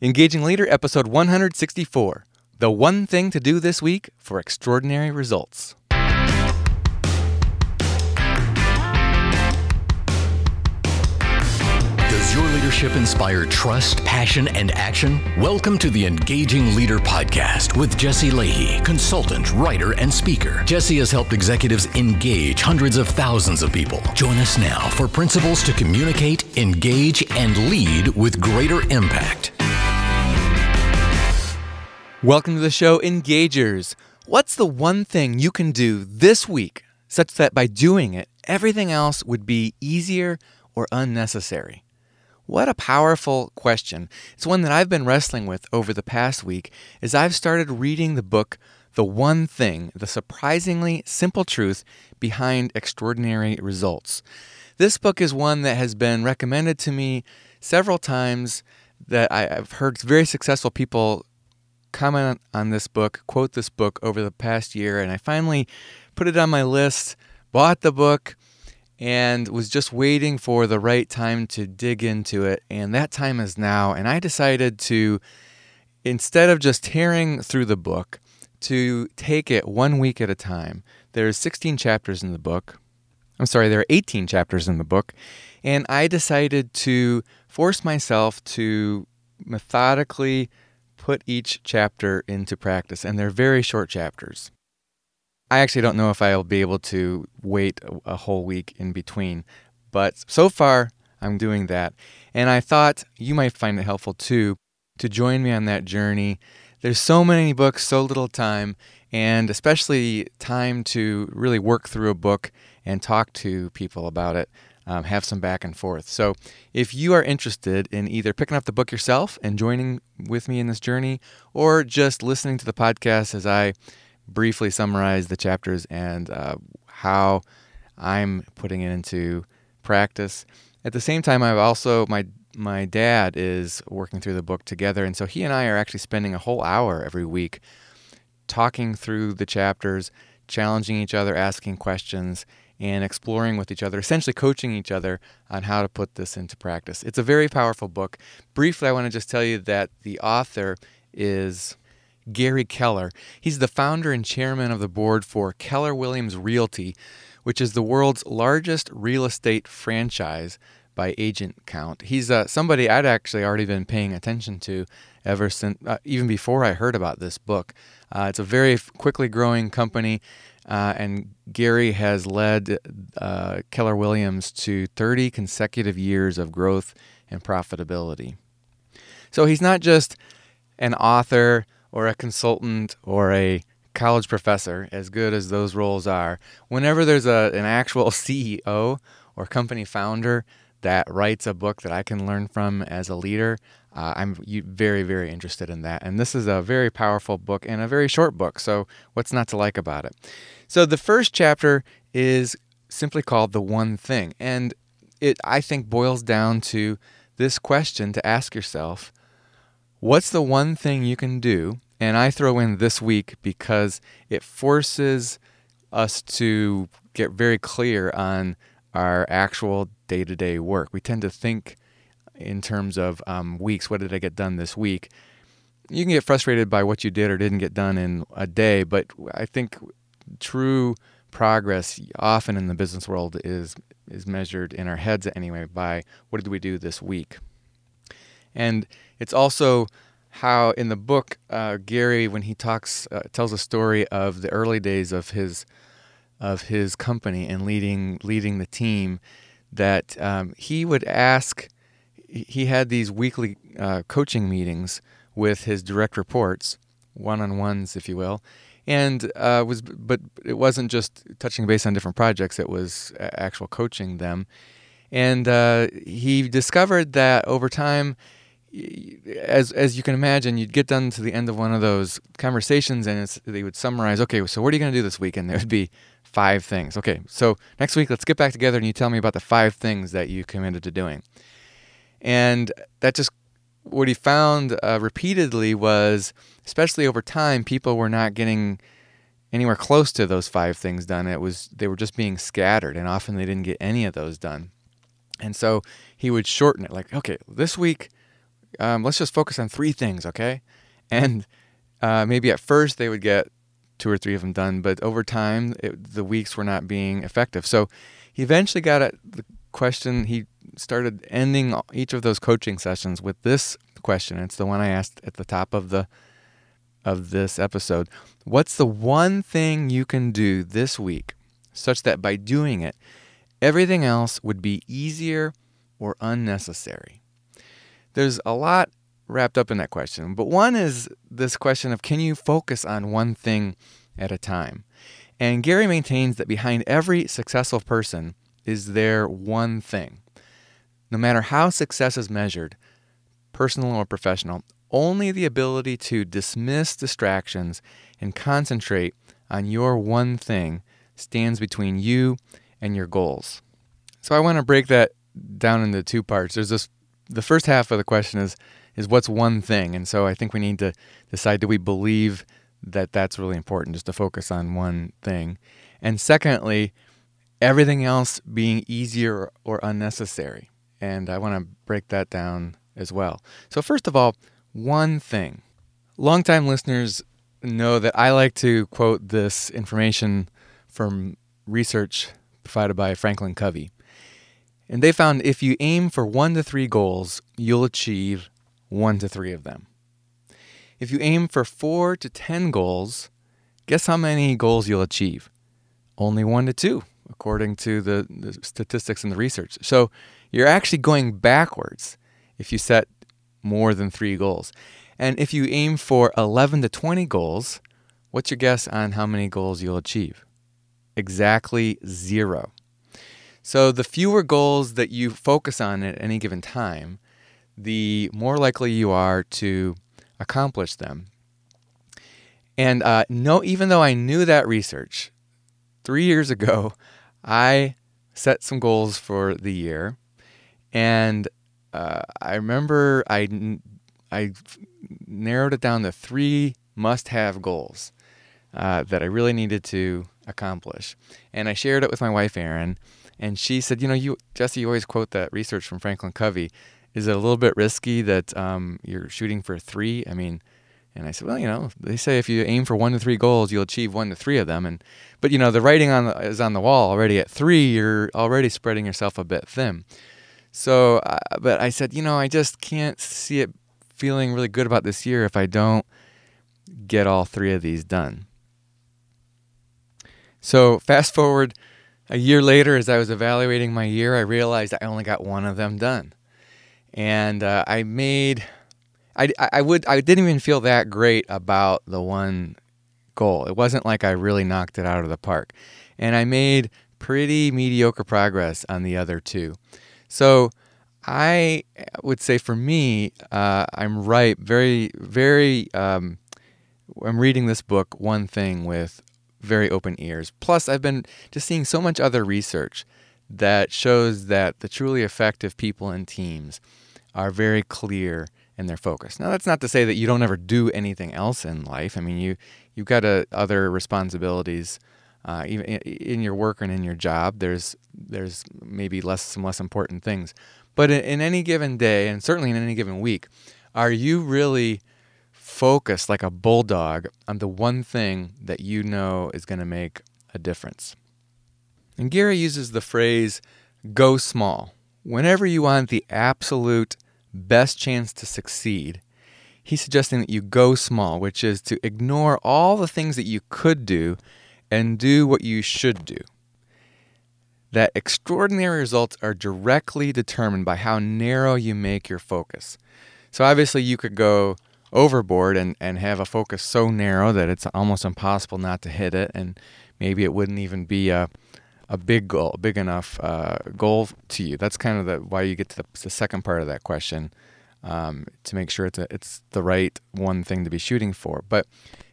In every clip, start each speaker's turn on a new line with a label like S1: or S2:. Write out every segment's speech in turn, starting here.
S1: Engaging Leader, episode 164 The One Thing to Do This Week for Extraordinary Results.
S2: Does your leadership inspire trust, passion, and action? Welcome to the Engaging Leader Podcast with Jesse Lahey, consultant, writer, and speaker. Jesse has helped executives engage hundreds of thousands of people. Join us now for principles to communicate, engage, and lead with greater impact.
S1: Welcome to the show, Engagers. What's the one thing you can do this week such that by doing it, everything else would be easier or unnecessary? What a powerful question. It's one that I've been wrestling with over the past week as I've started reading the book The One Thing The Surprisingly Simple Truth Behind Extraordinary Results. This book is one that has been recommended to me several times that I've heard very successful people comment on this book, quote this book over the past year, and I finally put it on my list, bought the book, and was just waiting for the right time to dig into it. And that time is now. And I decided to, instead of just tearing through the book, to take it one week at a time. There's 16 chapters in the book. I'm sorry, there are 18 chapters in the book. And I decided to force myself to methodically put each chapter into practice. And they're very short chapters. I actually don't know if I'll be able to wait a, whole week in between, but so far I'm doing that. And I thought you might find it helpful too to join me on that journey. There's so many books, so little time, and especially time to really work through a book and talk to people about it, um, have some back and forth. So, if you are interested in either picking up the book yourself and joining with me in this journey, or just listening to the podcast as I briefly summarize the chapters and uh, how I'm putting it into practice. At the same time, I've also my my dad is working through the book together, and so he and I are actually spending a whole hour every week talking through the chapters, challenging each other, asking questions, and exploring with each other, essentially coaching each other on how to put this into practice. It's a very powerful book. Briefly, I want to just tell you that the author is Gary Keller. He's the founder and chairman of the board for Keller Williams Realty, which is the world's largest real estate franchise by agent count. He's uh, somebody I'd actually already been paying attention to ever since, uh, even before I heard about this book. Uh, it's a very quickly growing company, uh, and Gary has led uh, Keller Williams to 30 consecutive years of growth and profitability. So he's not just an author or a consultant or a college professor, as good as those roles are, whenever there's a, an actual CEO or company founder that writes a book that I can learn from as a leader, uh, I'm very, very interested in that. And this is a very powerful book and a very short book. So, what's not to like about it? So, the first chapter is simply called The One Thing. And it, I think, boils down to this question to ask yourself What's the one thing you can do? And I throw in this week because it forces us to get very clear on our actual day to day work. We tend to think in terms of um, weeks what did I get done this week? You can get frustrated by what you did or didn't get done in a day, but I think true progress often in the business world is is measured in our heads anyway by what did we do this week. And it's also how in the book uh, Gary, when he talks, uh, tells a story of the early days of his of his company and leading leading the team, that um, he would ask. He had these weekly uh, coaching meetings with his direct reports, one on ones, if you will, and uh, was but it wasn't just touching base on different projects. It was actual coaching them, and uh, he discovered that over time as as you can imagine, you'd get done to the end of one of those conversations, and they would summarize. Okay, so what are you going to do this week? And there would be five things. Okay, so next week let's get back together, and you tell me about the five things that you committed to doing. And that just what he found uh, repeatedly was, especially over time, people were not getting anywhere close to those five things done. It was they were just being scattered, and often they didn't get any of those done. And so he would shorten it, like, okay, this week um, let's just focus on three things, okay? And uh, maybe at first they would get two or three of them done, but over time it, the weeks were not being effective. So he eventually got at the question. He started ending each of those coaching sessions with this question. It's the one I asked at the top of the of this episode. What's the one thing you can do this week such that by doing it, everything else would be easier or unnecessary? There's a lot wrapped up in that question, but one is this question of can you focus on one thing at a time? And Gary maintains that behind every successful person is their one thing. No matter how success is measured, personal or professional, only the ability to dismiss distractions and concentrate on your one thing stands between you and your goals. So I want to break that down into two parts. There's this the first half of the question is is what's one thing? And so I think we need to decide do we believe that that's really important just to focus on one thing. And secondly, everything else being easier or unnecessary. And I want to break that down as well. So first of all, one thing. Longtime listeners know that I like to quote this information from research provided by Franklin Covey. And they found if you aim for one to three goals, you'll achieve one to three of them. If you aim for four to 10 goals, guess how many goals you'll achieve? Only one to two, according to the, the statistics and the research. So you're actually going backwards if you set more than three goals. And if you aim for 11 to 20 goals, what's your guess on how many goals you'll achieve? Exactly zero. So the fewer goals that you focus on at any given time, the more likely you are to accomplish them. And uh, no, even though I knew that research, three years ago, I set some goals for the year, and uh, I remember I I narrowed it down to three must-have goals uh, that I really needed to accomplish, and I shared it with my wife Erin, and she said, "You know, you Jesse, you always quote that research from Franklin Covey." Is it a little bit risky that um, you're shooting for three? I mean, and I said, well, you know, they say if you aim for one to three goals, you'll achieve one to three of them. And but you know, the writing on the, is on the wall already. At three, you're already spreading yourself a bit thin. So, uh, but I said, you know, I just can't see it feeling really good about this year if I don't get all three of these done. So, fast forward a year later, as I was evaluating my year, I realized I only got one of them done and uh, I made. I, I would I didn't even feel that great about the one goal. It wasn't like I really knocked it out of the park, and I made pretty mediocre progress on the other two. So I would say for me, uh, I'm right. Very very. Um, I'm reading this book, One Thing, with very open ears. Plus, I've been just seeing so much other research that shows that the truly effective people and teams are very clear in their focus. Now, that's not to say that you don't ever do anything else in life. I mean, you you've got uh, other responsibilities, uh, even in your work and in your job. There's there's maybe less some less important things, but in, in any given day, and certainly in any given week, are you really focused like a bulldog on the one thing that you know is going to make a difference? And Gary uses the phrase "go small." whenever you want the absolute best chance to succeed, he's suggesting that you go small, which is to ignore all the things that you could do and do what you should do. That extraordinary results are directly determined by how narrow you make your focus. So, obviously, you could go overboard and, and have a focus so narrow that it's almost impossible not to hit it, and maybe it wouldn't even be a a big goal, big enough uh, goal to you. That's kind of the why you get to the, the second part of that question um, to make sure it's a, it's the right one thing to be shooting for. But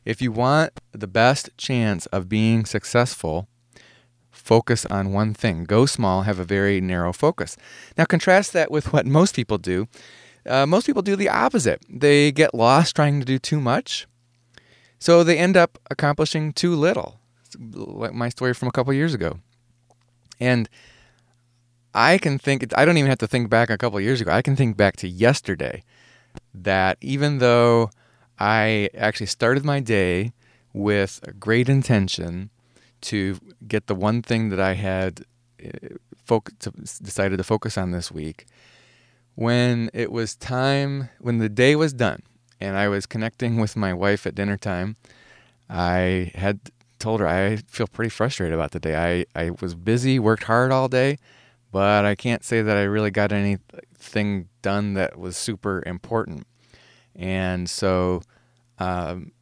S1: if you want the best chance of being successful, focus on one thing. Go small. Have a very narrow focus. Now contrast that with what most people do. Uh, most people do the opposite. They get lost trying to do too much, so they end up accomplishing too little. Like my story from a couple years ago. And I can think, I don't even have to think back a couple years ago. I can think back to yesterday. that even though I actually started my day with a great intention to get the one thing that I had uh, decided to focus on this week, when it was time, when the day was done, and I was connecting with my wife at dinner time, I had told her I feel pretty frustrated about the day. I, I was busy, worked hard all day, but I can't say that I really got anything done that was super important. And so, um,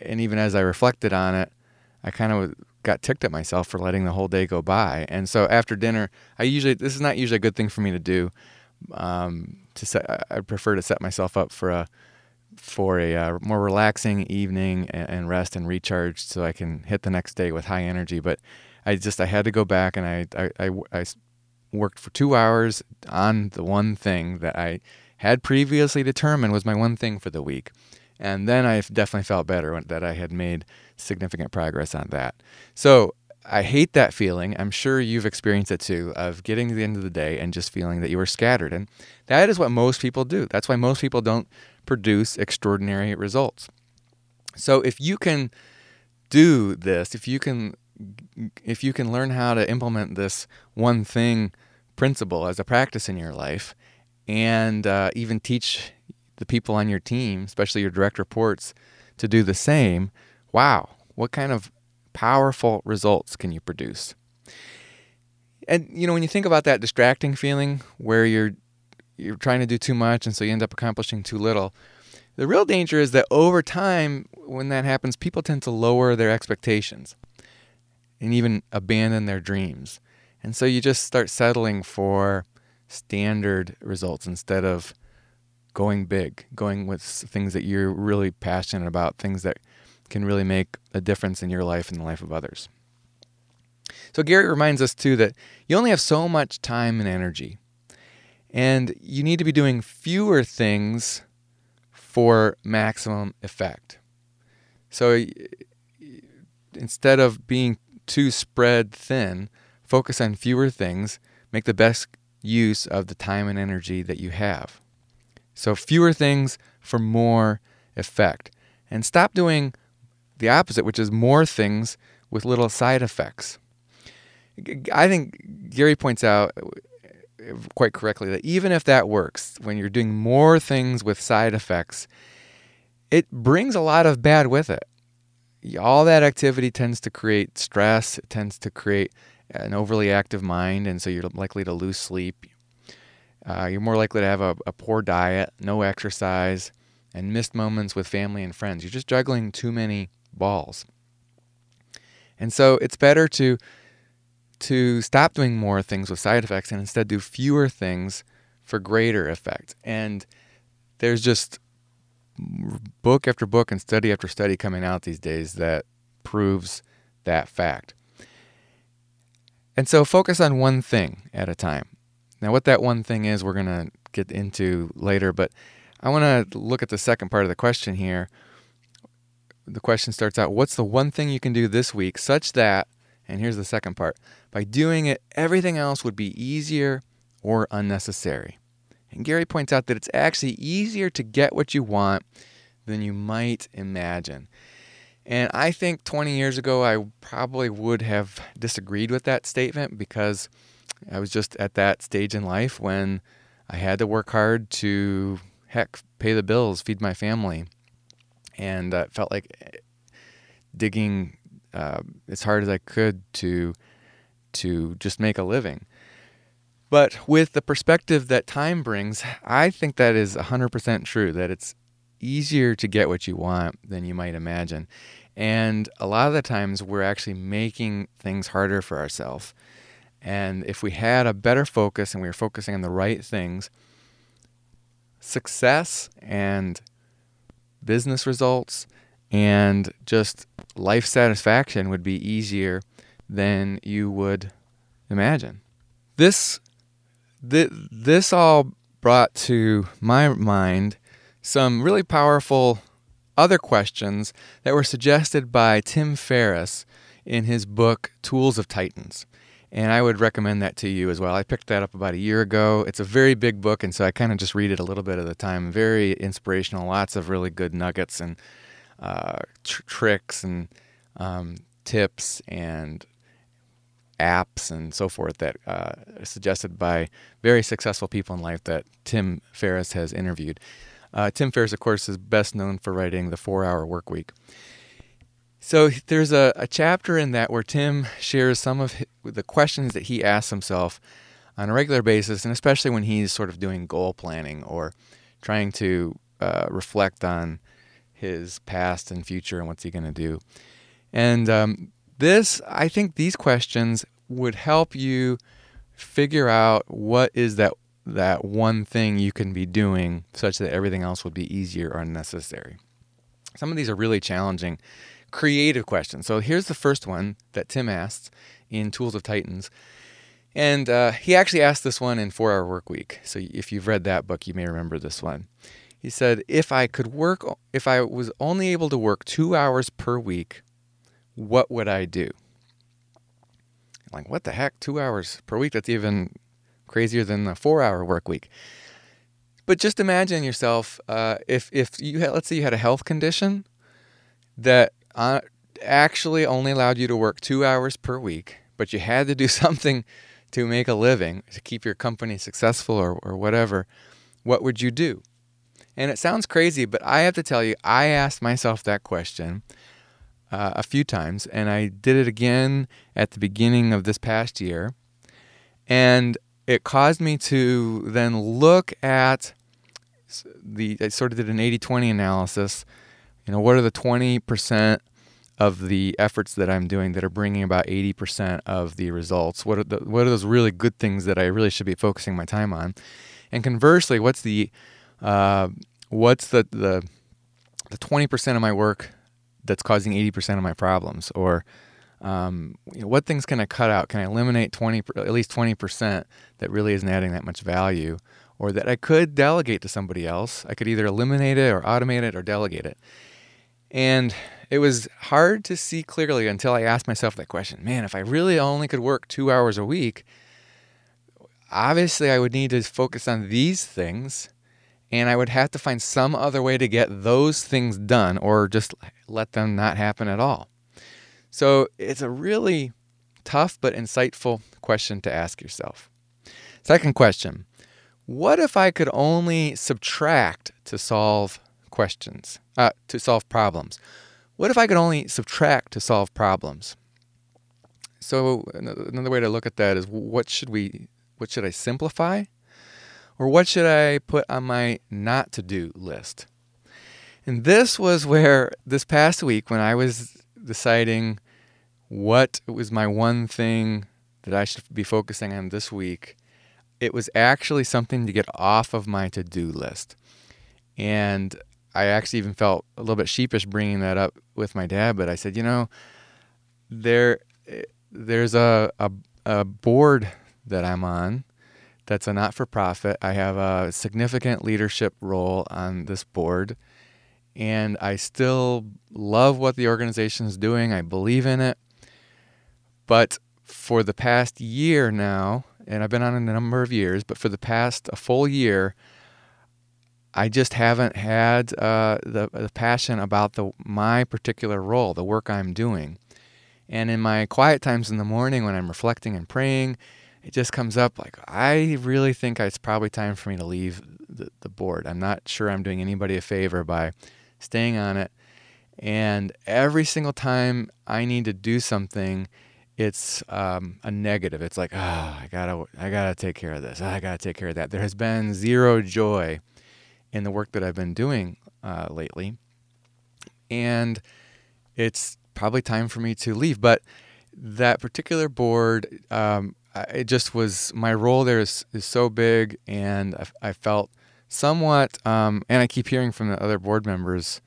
S1: and even as I reflected on it, I kind of got ticked at myself for letting the whole day go by. And so after dinner, I usually this is not usually a good thing for me to do. Um, to set, I prefer to set myself up for a for a uh, more relaxing evening and, rest and recharge, so I can hit the next day with high energy. But I just I had to go back and I I, I, I worked for two hours on the one thing that I had previously determined was my one thing for the week. And then I definitely felt better that I had made significant progress on that. So I hate that feeling. I'm sure you've experienced it too of getting to the end of the day and just feeling that you were scattered. And that is what most people do. That's why most people don't produce extraordinary results. So if you can do this, if you can if you can learn how to implement this one thing principle as a practice in your life and uh, even teach the people on your team, especially your direct reports, to do the same, wow, what kind of powerful results can you produce? And you know, when you think about that distracting feeling where you're you're trying to do too much and so you end up accomplishing too little, the real danger is that over time when that happens, people tend to lower their expectations and even abandon their dreams. And so you just start settling for standard results instead of going big, going with things that you're really passionate about, things that can really make a difference in your life and the life of others. So, Gary reminds us too that you only have so much time and energy, and you need to be doing fewer things for maximum effect. So, instead of being too spread thin, focus on fewer things, make the best use of the time and energy that you have. So, fewer things for more effect. And stop doing the opposite, which is more things with little side effects. I think Gary points out quite correctly that even if that works, when you're doing more things with side effects, it brings a lot of bad with it all that activity tends to create stress. It tends to create an overly active mind, and so you're likely to lose sleep. Uh, you're more likely to have a, a poor diet, no exercise, and missed moments with family and friends. You're just juggling too many balls. And so it's better to to stop doing more things with side effects and instead do fewer things for greater effect. And there's just book after book and study after study coming out these days that proves that fact. And so focus on one thing at a time. Now, what that one thing is, we're going to get into later, but I want to look at the second part of the question here. The question starts out What's the one thing you can do this week such that, and here's the second part, by doing it, everything else would be easier or unnecessary? And Gary points out that it's actually easier to get what you want than you might imagine. And I think 20 years ago, I probably would have disagreed with that statement because I was just at that stage in life when I had to work hard to, heck, pay the bills, feed my family. And uh, felt like digging uh, as hard as I could to to just make a living. But with the perspective that time brings, I think that is 100% true, that it's easier to get what you want than you might imagine. And a lot of the times we're actually making things harder for ourselves. And if we had a better focus and we were focusing on the right things, success and business results and just life satisfaction would be easier than you would imagine. This th- this all brought to my mind some really powerful other questions that were suggested by Tim Ferriss in his book Tools of Titans. And I would recommend that to you as well. I picked that up about a year ago. It's a very big book, and so I kind of just read it a little bit at a time. Very inspirational, lots of really good nuggets and uh, tr- tricks and um, tips and apps and so forth that uh, are suggested by very successful people in life that Tim Ferriss has interviewed. Uh, Tim Ferriss, of course, is best known for writing The Four Hour Work Week. So there's a, a chapter in that where Tim shares some of his, the questions that he asks himself on a regular basis, and especially when he's sort of doing goal planning or trying to uh, reflect on his past and future and what's he going to do. And um, this, I think, these questions would help you figure out what is that that one thing you can be doing such that everything else would be easier or unnecessary. Some of these are really challenging creative questions. So here's the first one that Tim asked in Tools of Titans. And uh, he actually asked this one in Four Hour Work Week. So if you've read that book, you may remember this one. He said, If I could work, if I was only able to work two hours per week, what would I do? Like, what the heck? Two hours per week? That's even crazier than the four hour work week. But just imagine yourself uh, if, if you had, let's say you had a health condition that uh, actually only allowed you to work two hours per week, but you had to do something to make a living, to keep your company successful or, or whatever, what would you do? And it sounds crazy, but I have to tell you, I asked myself that question uh, a few times, and I did it again at the beginning of this past year. And it caused me to then look at the, I sort of did an 80 20 analysis you know, what are the 20% of the efforts that I'm doing that are bringing about 80% of the results? What are the what are those really good things that I really should be focusing my time on? And conversely, what's the uh, what's the the the 20% of my work that's causing 80% of my problems or um, you know, what things can I cut out? Can I eliminate 20, at least 20% that really isn't adding that much value or that I could delegate to somebody else? I could either eliminate it or automate it or delegate it. And it was hard to see clearly until I asked myself that question man, if I really only could work two hours a week, obviously I would need to focus on these things and I would have to find some other way to get those things done or just let them not happen at all. So it's a really tough but insightful question to ask yourself. Second question What if I could only subtract to solve questions, uh, to solve problems. What if I could only subtract to solve problems? So another way to look at that is what should we what should I simplify? Or what should I put on my not to do list? And this was where this past week when I was deciding what was my one thing that I should be focusing on this week, it was actually something to get off of my to do list. And I actually even felt a little bit sheepish bringing that up with my dad, but I said, you know, there, eh, there's a, a, a board that I'm on that's a not for profit. I have a significant leadership role on this board, and I still love what the organization is doing. I believe in it. But for the past year now, and I've been on a number of years, but for the past a full year, I just haven't had uh, the, the passion about the my particular role, the work I'm doing. And in my quiet times in the morning when I'm reflecting and praying, it just comes up like I really think it's probably time for me to leave the, the board. I'm not sure I'm doing anybody a favor by staying on it. And every single time I need to do something, it's um, a negative. It's like, oh, I gotta, I gotta take care of this. Oh, I gotta take care of that. There has been zero joy in the work that I've been doing uh, lately. And it's probably time for me to leave. But that particular board, um, it just was my role there is, is so big, and I, I felt somewhat, um, and I keep hearing from the other board members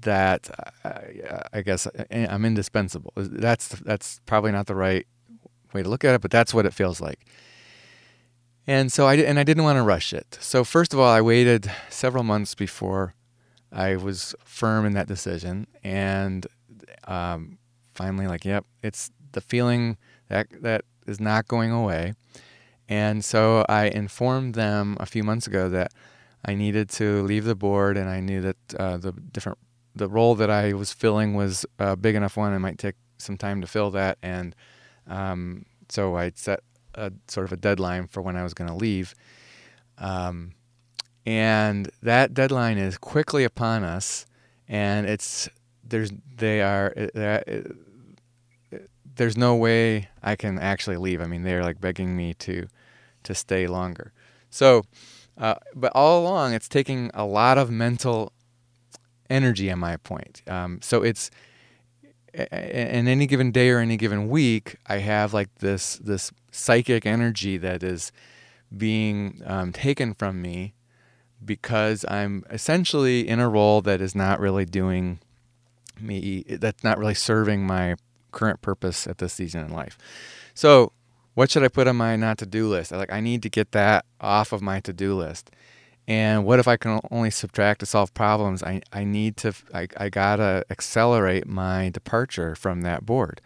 S1: that I, I guess I'm indispensable. That's that's probably not the right way to look at it, but that's what it feels like. And so I and I didn't want to rush it. So first of all, I waited several months before I was firm in that decision, and um, finally, like, yep, it's the feeling that that is not going away. And so I informed them a few months ago that I needed to leave the board, and I knew that uh, the different the role that I was filling was a big enough one. It might take some time to fill that, and um, so I set a sort of a deadline for when I was going to leave. Um, and that deadline is quickly upon us, and it's there's they are there's no way I can actually leave. I mean, they're like begging me to to stay longer. So, uh, but all along, it's taking a lot of mental energy. At my point, um, so it's in any given day or any given week, I have like this this psychic energy that is being um, taken from me because I'm essentially in a role that is not really doing me that's not really serving my current purpose at this season in life. So, what should I put on my not to do list? Like I need to get that off of my to do list. And what if I can only subtract to solve problems? I, I need to, I, I gotta accelerate my departure from that board.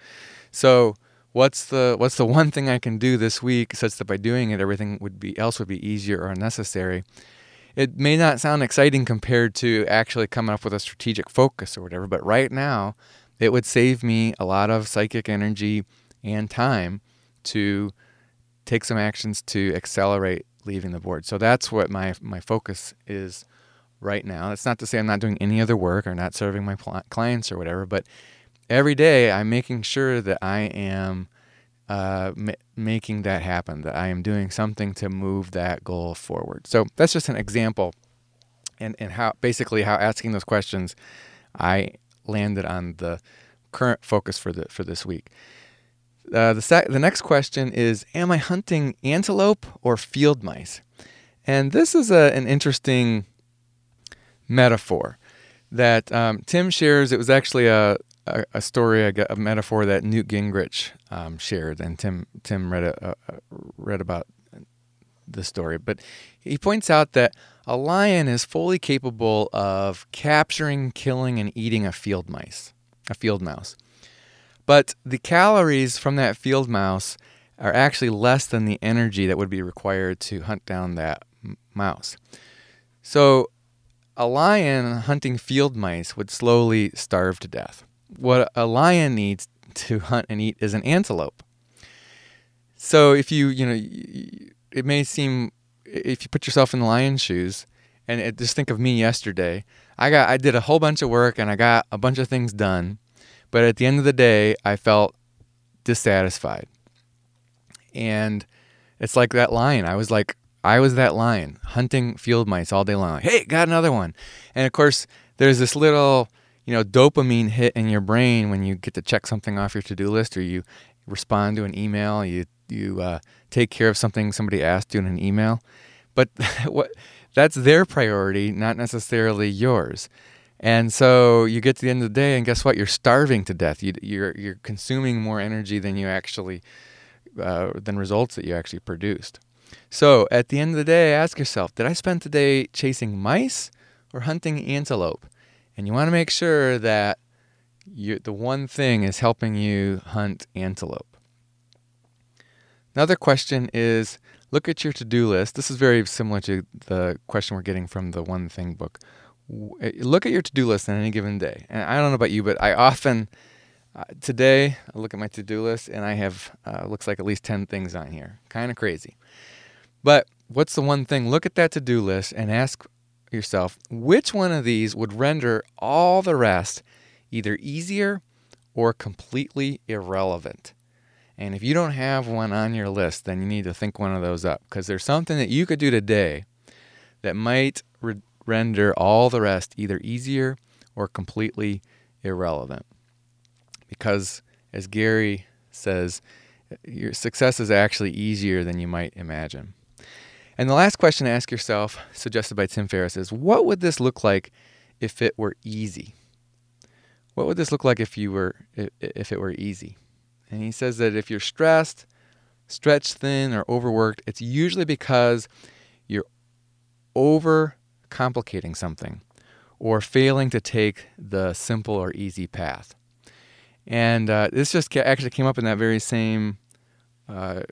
S1: So, what's the what's the one thing I can do this week such that by doing it everything would be else would be easier or unnecessary? It may not sound exciting compared to actually coming up with a strategic focus or whatever, but right now it would save me a lot of psychic energy and time to take some actions to accelerate leaving the board. So that's what my my focus is right now. That's not to say I'm not doing any other work or not serving my clients or whatever, but every day I'm making sure that I am uh, ma- making that happen, that I am doing something to move that goal forward. So that's just an example, and and how basically how asking those questions, I landed on the current focus for the for this week. Uh, the sec- the next question is: Am I hunting antelope or field mice? And this is a, an interesting metaphor that um, Tim shares. It was actually a, a, a story, a, a, metaphor that Newt Gingrich um, shared, and Tim Tim read a, read about the story. But he points out that a lion is fully capable of capturing, killing, and eating a field mice, a field mouse. But the calories from that field mouse are actually less than the energy that would be required to hunt down that m- mouse. So a lion hunting field mice would slowly starve to death. What a lion needs to hunt and eat is an antelope. So if you, you know, it may seem if you put yourself in the lion's shoes and it, just think of me yesterday. I got I did a whole bunch of work and I got a bunch of things done but at the end of the day, I felt dissatisfied. And it's like that lion. I was like, I was that lion hunting field mice all day long. Hey, got another one. And of course, there's this little, you know, dopamine hit in your brain when you get to check something off your to-do list or you respond to an email, you you uh, take care of something somebody asked you in an email. But what that's their priority, not necessarily yours. And so you get to the end of the day, and guess what? You're starving to death. You, are you're, you're consuming more energy than you actually uh, than results that you actually produced. So at the end of the day, ask yourself: Did I spend today chasing mice or hunting antelope? And you want to make sure that you, the one thing is helping you hunt antelope. Another question is look at your to do list. This is very similar to the question we're getting from the One Thing book. Eh, look at your to-do list on any given day. And I don't know about you, but I often uh, today I look at my to-do list and I have uh, looks like at least 10 things on here. Kind of crazy. But what's the one thing? Look at that to-do list and ask yourself, which one of these would render all the rest either easier or completely irrelevant? And if you don't have one on your list, then you need to think one of those up because there's something that you could do today that might re- render all the rest either easier or completely irrelevant. Because, as Gary says, your success is actually easier than you might imagine. And the last question to ask yourself, suggested by Tim Ferriss, is what would this look like if it were easy? What would this look like if you were if it were easy? And he says that if you're stressed, stretched thin, or overworked, it's usually because you're over complicating something or failing to take the simple or easy path. And uh, this just actually came up in that very same uh,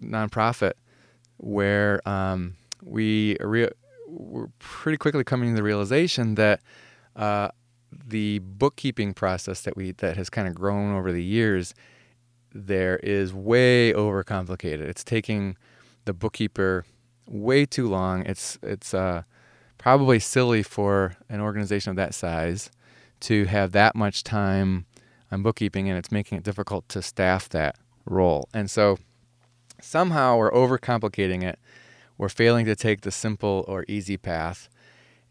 S1: nonprofit where um, we re- were pretty quickly coming to the realization that uh, the bookkeeping process that we that has kind of grown over the years there is way overcomplicated. It's taking the bookkeeper way too long. It's it's uh, probably silly for an organization of that size to have that much time on bookkeeping, and it's making it difficult to staff that role. And so somehow we're overcomplicating it. We're failing to take the simple or easy path.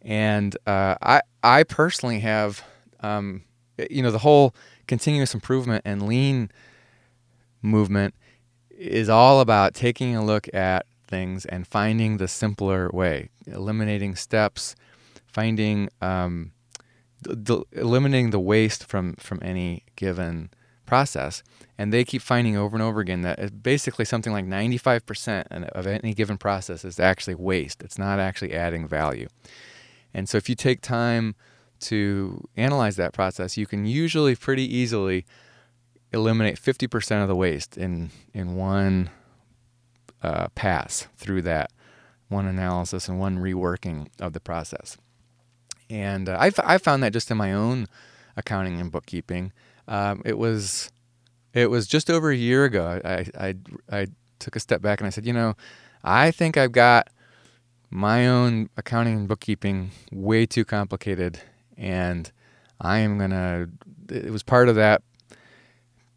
S1: And uh, I I personally have um, you know the whole continuous improvement and lean movement is all about taking a look at things and finding the simpler way, eliminating steps, finding um, d- eliminating the waste from from any given process. And they keep finding over and over again that basically something like 95% of any given process is actually waste. It's not actually adding value. And so if you take time to analyze that process, you can usually pretty easily eliminate 50% of the waste in in one uh, pass through that one analysis and one reworking of the process. And uh, I, I found that just in my own accounting and bookkeeping. Um, it was it was just over a year ago. I, I I took a step back and I said, you know, I think I've got my own accounting and bookkeeping way too complicated, and I am gonna. It was part of that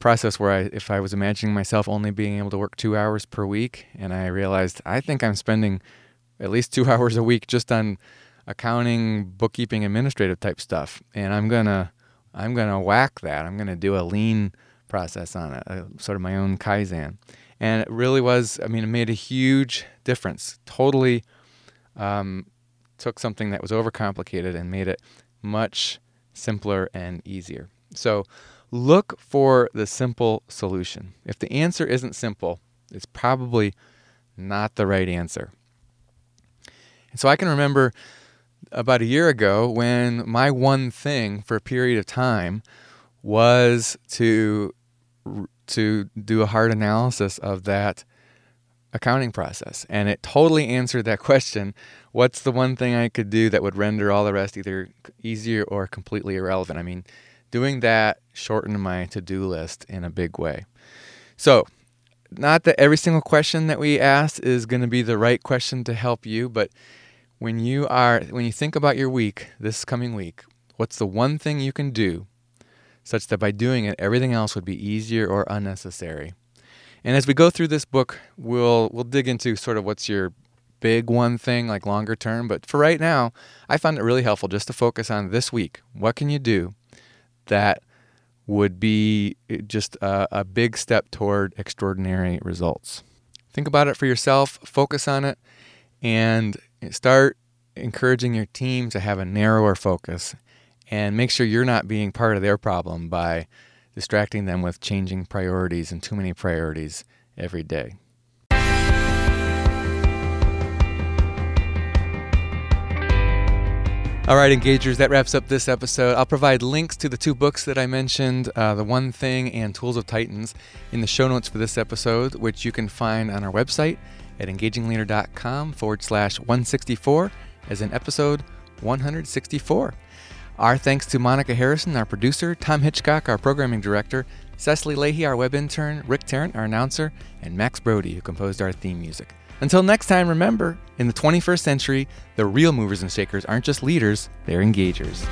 S1: process where I, if I was imagining myself only being able to work two hours per week, and I realized I think I'm spending at least two hours a week just on accounting, bookkeeping, administrative type stuff, and I'm gonna I'm gonna whack that. I'm gonna do a lean process on it, a, sort of my own kaizen, and it really was. I mean, it made a huge difference. Totally um, took something that was overcomplicated and made it much simpler and easier. So look for the simple solution. If the answer isn't simple, it's probably not the right answer. And so I can remember about a year ago when my one thing for a period of time was to to do a hard analysis of that accounting process and it totally answered that question what's the one thing i could do that would render all the rest either easier or completely irrelevant i mean doing that shortened my to-do list in a big way. So not that every single question that we ask is going to be the right question to help you but when you are when you think about your week this coming week what's the one thing you can do such that by doing it everything else would be easier or unnecessary? And as we go through this book we'll we'll dig into sort of what's your big one thing like longer term but for right now i found it really helpful just to focus on this week. What can you do that would be eh, just a, a big step toward extraordinary results think about it for yourself focus on it and start encouraging your team to have a narrower focus and make sure you're not being part of their problem by distracting them with changing priorities and too many priorities every day. All right, engagers, that wraps up this episode. I'll provide links to the two books that I mentioned, uh, The One Thing and Tools of Titans, in the show notes for this episode, which you can find on our website at engagingleader.com forward slash 164 as in episode 164. Our thanks to Monica Harrison, our producer, Tom Hitchcock, our programming director, Cecily Lahey, our web intern, Rick Tarrant, our announcer, and Max Brody, who composed our theme music. Until next time, remember, in the 21st century, the real movers and shakers aren't just leaders, they're engagers.